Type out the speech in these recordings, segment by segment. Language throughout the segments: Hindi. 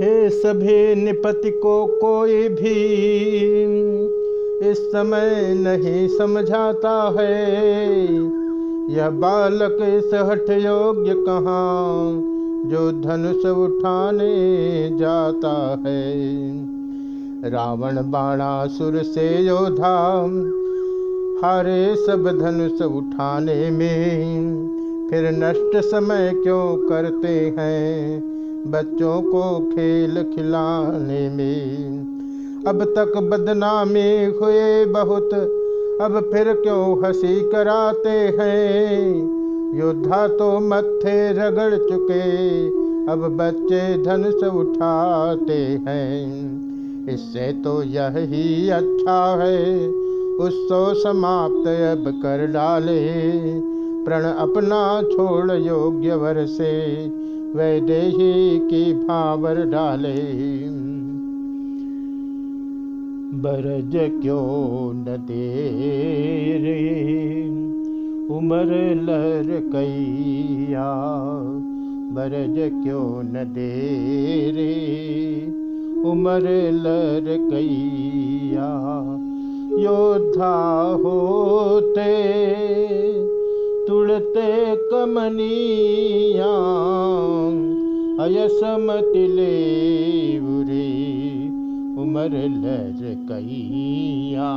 हे सभी निपति को कोई भी। इस समय नहीं समझाता है, यह बालक इस हठ योग्य कहाँ, जो धनुष उठाने जाता है। रावण बाणासुर से योधा हरे सब धनुष उठाने में, फिर नष्ट समय क्यों करते हैं? बच्चों को खेल खिलाने में। अब तक बदनामी हुए बहुत, अब फिर क्यों हँसी कराते हैं? योद्धा तो मत्थे रगड़ चुके, अब बच्चे धनुष उठाते हैं। इससे तो यही अच्छा है, उसको समाप्त अब कर डाले। प्रण अपना छोड़ योग्य वर से वैदेही की भावर डाले। बरज क्यों न दे उमर लर कैया। बरज क्यों न दे रे उमर लर कैया। योद्धा होते तुड़ते कमनिया अयसमतिले बुरे उमर लर कैया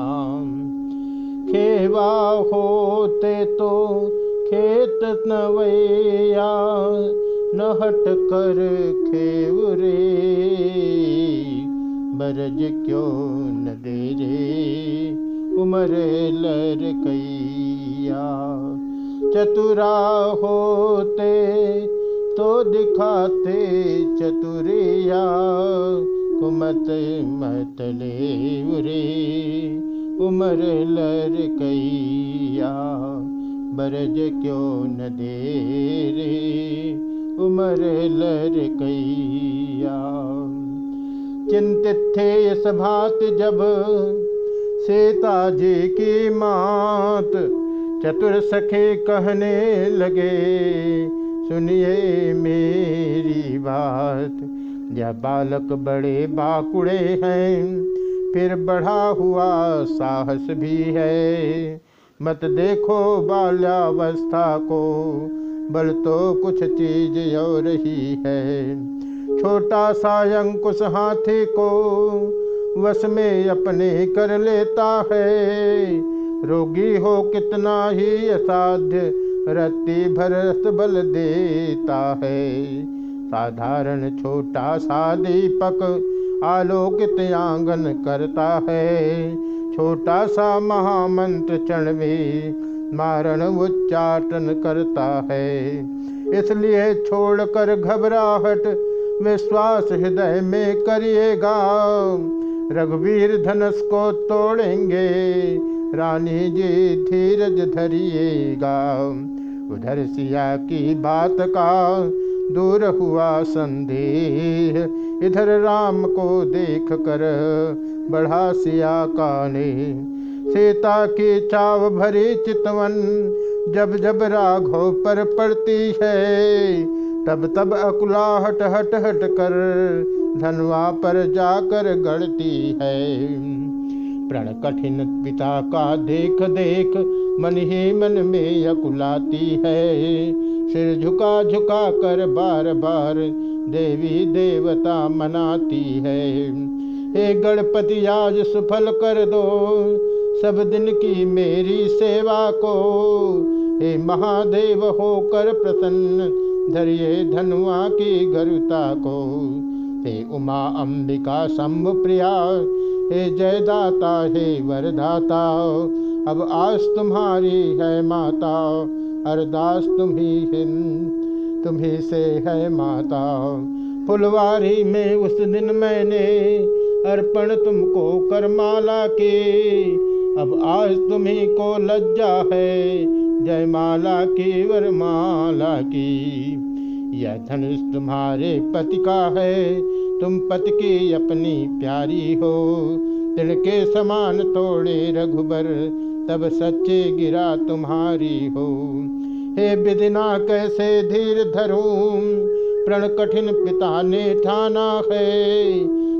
खेवा होते तो खेत नवैया न हट कर खेवरे, बरज क्यों न दे रे, उमर लर कैया चतुरा होते तो दिखाते चतुरिया, कुमत मतले उरे, उमर लर कैया बरज क्यों न दे रे उमर लर कैया चिंतित थे इस भात जब सीता जी की मात चतुर सखे कहने लगे, सुनिए मेरी बात। यह बालक बड़े बाकुड़े हैं, फिर बढ़ा हुआ साहस भी है। मत देखो बाल्यावस्था को, बल तो कुछ चीज़ और ही है। छोटा सा अंकुश हाथी को वश में अपने कर लेता है रोगी हो कितना ही असाध्य, रत्ती भरस बल देता है। साधारण छोटा सा दीपक आलोकित आँगन करता है। छोटा सा महामंत्र चण में मारण उच्चाटन करता है। इसलिए छोड़कर घबराहट, विश्वास हृदय में करिएगा। रघुवीर धनुष को तोड़ेंगे रानी जी धीरज धरिएगा। उधर सिया की बात का दूर हुआ संदेह। इधर राम को देख कर बढ़ा सिया का ने। सीता की चाव भरी चितवन जब जब राघव पर पड़ती है। तब तब अकुलाहट हट हट कर धनवा पर जाकर गढ़ती है। प्रण कठिन पिता का देख देख मन ही मन में अकुलाती है। सिर झुका झुका कर बार बार देवी देवता मनाती है। हे गणपति, आज सफल कर दो सब दिन की मेरी सेवा को। हे महादेव, होकर प्रसन्न धरिए धनुआ की गरुता को। हे उमा अंबिका शंभ प्रिया हे जयदाता, हे वरदाता, अब आज तुम्हारी है माता, अरदास तुम्ही हिंद तुम्ही से है माता। फुलवारी में उस दिन मैंने अर्पण तुमको करमाला के, अब आज तुम्ही को लज्जा है जयमाला की वरमाला की। यह धनुष तुम्हारे पति का है तुम पति की अपनी प्यारी हो। तिल के समान तोड़े रघुबर, तब सच्चे गिरा तुम्हारी हो। हे बिदना, कैसे धीर धरूं? प्रण कठिन पिता ने ठाना है।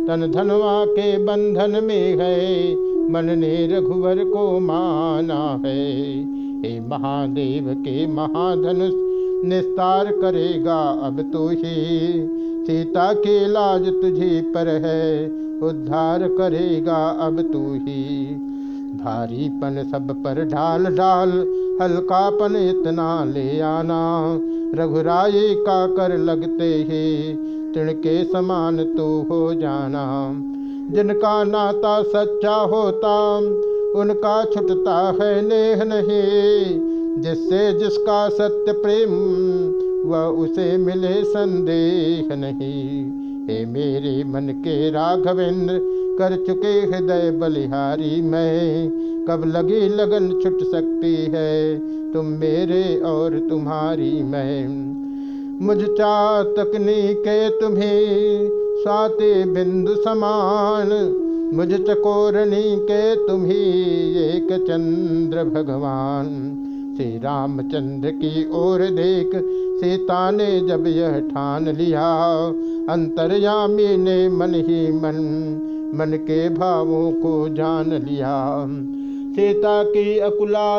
तन धनवा के बंधन में है। मन ने रघुवर को माना है। हे महादेव के महाधनुष निस्तार करेगा। अब तो ही सीता के लाज तुझे पर है। उद्धार करेगा। अब तू ही भारीपन सब पर ढाल डाल हल्कापन इतना ले आना। रघुराई का कर लगते ही तिणके समान तू हो जाना। जिनका नाता सच्चा होता, उनका छुटता है नेह नहीं। जिससे जिसका सत्य प्रेम, वह उसे मिले संदेह नहीं। हे मेरे मन के राघवेंद्र, कर चुके हृदय बलिहारी मैं। कब लगी लगन छुट सकती है तुम मेरे और तुम्हारी मैं। मुझ चातकनी के तुम्हें स्वाति बिंदु समान। मुझ चकोरणी के तुम्हें, एक चंद्र भगवान। श्री रामचंद्र की ओर देख, सीता ने जब यह ठान लिया, अंतर्यामी ने मन ही मन मन के भावों को जान लिया। सीता की अकुला,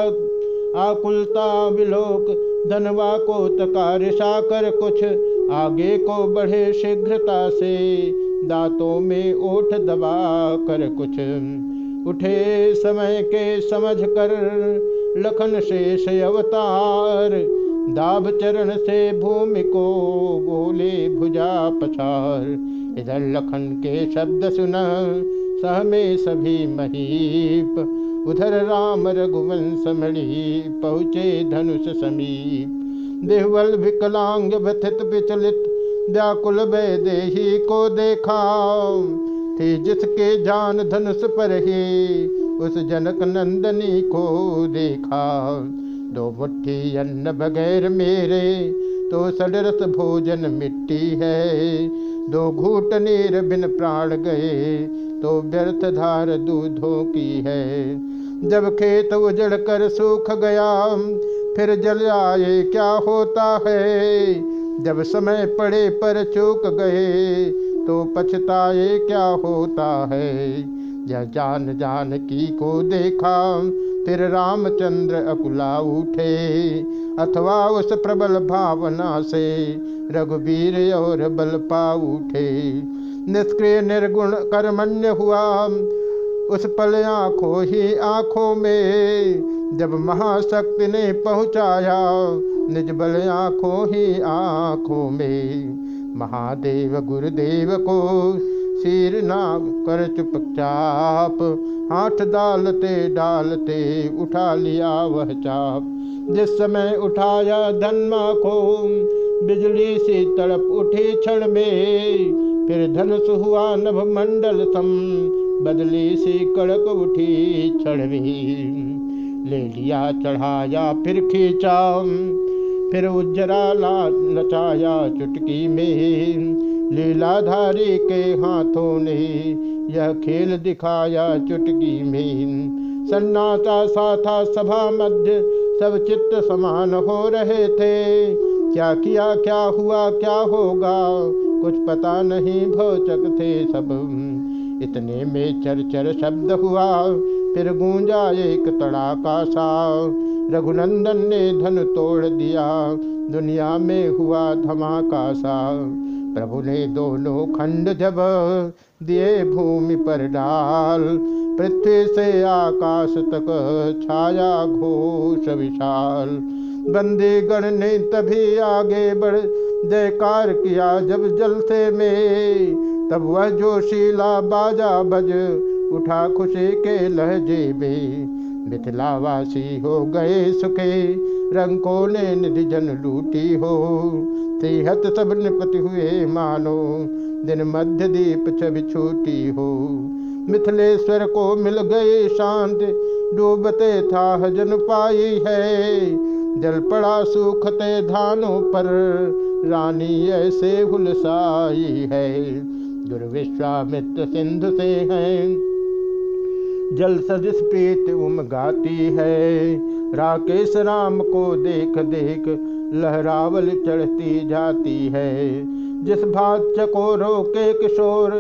आकुलता, विलोक, धनवा को तकारिशा कर कुछ आगे को बढ़े शीघ्रता से, दांतों में ओठ दबा कर कुछ उठे समय के समझ कर लखन शेष अवतार, दाभ चरण से भूमि को बोले भुजा पछार। इधर लखन के शब्द सुन, सह में सभी महीप। उधर राम रघुवंश मणि पहुँचे धनुष समीप। देहवल विकलांग व्यथित विचलित, व्याकुल वैदेही को देखा। थी जिसके जान धनुष पर ही उस जनक नंदनी को देखा। दो मुट्ठी अन्न बगैर मेरे तो सडरस भोजन मिट्टी है। दो घूट नीर बिन प्राण गए तो व्यर्थ धार दूधों की है। जब खेत उजड़ कर सूख गया, फिर जल आए, क्या होता है? जब समय पड़े पर चूक गए तो पछताए क्या होता है? यह जान जान की को देखा फिर रामचंद्र अकुला उठे। अथवा उस प्रबल भावना से रघुवीर और बल पा उठे। निष्क्रिय निर्गुण कर्मण्य हुआ, उस पल आँखों ही आँखों में। जब महाशक्ति ने पहुँचाया, निज बल आँखों ही आँखों में। महादेव गुरुदेव को सिर ना कर चुपचाप, हाथ डालते डालते उठा लिया वह चाप। जिस समय उठाया धनमा को, बिजली से तड़प उठी क्षण में, फिर धनुष हुआ नभ मंडल सम, बदली सी कड़क उठी क्षण में। ले लिया चढ़ाया फिर खींचा, फिर उज्जरा ला लचाया चुटकी में। लीलाधारी के हाथों ने यह खेल दिखाया चुटकी में सन्नाटा सा था सभा मध्य सब चित्त समान हो रहे थे। क्या किया, क्या हुआ, क्या होगा, कुछ पता नहीं भौचक थे सब। इतने में चर चर शब्द हुआ, फिर गूंजा एक तड़ाका सा। रघुनंदन ने धन तोड़ दिया, दुनिया में हुआ धमाका सा। प्रभु ने दोनों खंड जब दिए भूमि पर डाल, पृथ्वी से आकाश तक छाया घोष विशाल। बंदी गण ने तभी आगे बढ़ जयकार किया, जब जलसे में तब वह जोशीला बाजा बज उठा, खुशी के लहजे में मिथिलावासी हो गए सुखे। रंकों ने निधि लूटी हो। तिहत सब निपति हुए मानो, दिन मध्य दीप छवि छूटी हो। मिथिलेश्वर को मिल गए शांत, डूबते था हजन पाई है। जल पड़ा सूखते धानों पर, रानी ऐसे हुलसाई है। दुर्विश्वामित्र सिंधु से हैं जल सदिश प्रीत उम गाती है। राकेश राम को देख देख लहरावल चढ़ती जाती है। जिस भात चकोरों के किशोर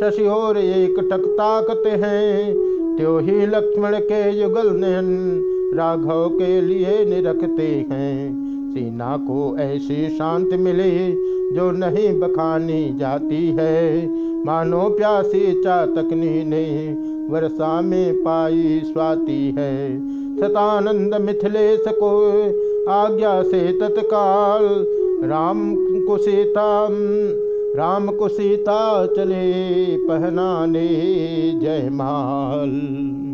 शशियोर एक टक ताकते हैं, त्यो ही लक्ष्मण के युगल नयन राघव के लिए निरखते हैं। सीना को ऐसी शांति मिले जो नहीं बखानी जाती है। मानो प्यासी चातकनी ने वर्षा में पाई स्वाति है। सतानंद मिथिलेश को आज्ञा से तत्काल राम को सीता, राम को सीता चले पहनाने जयमाल।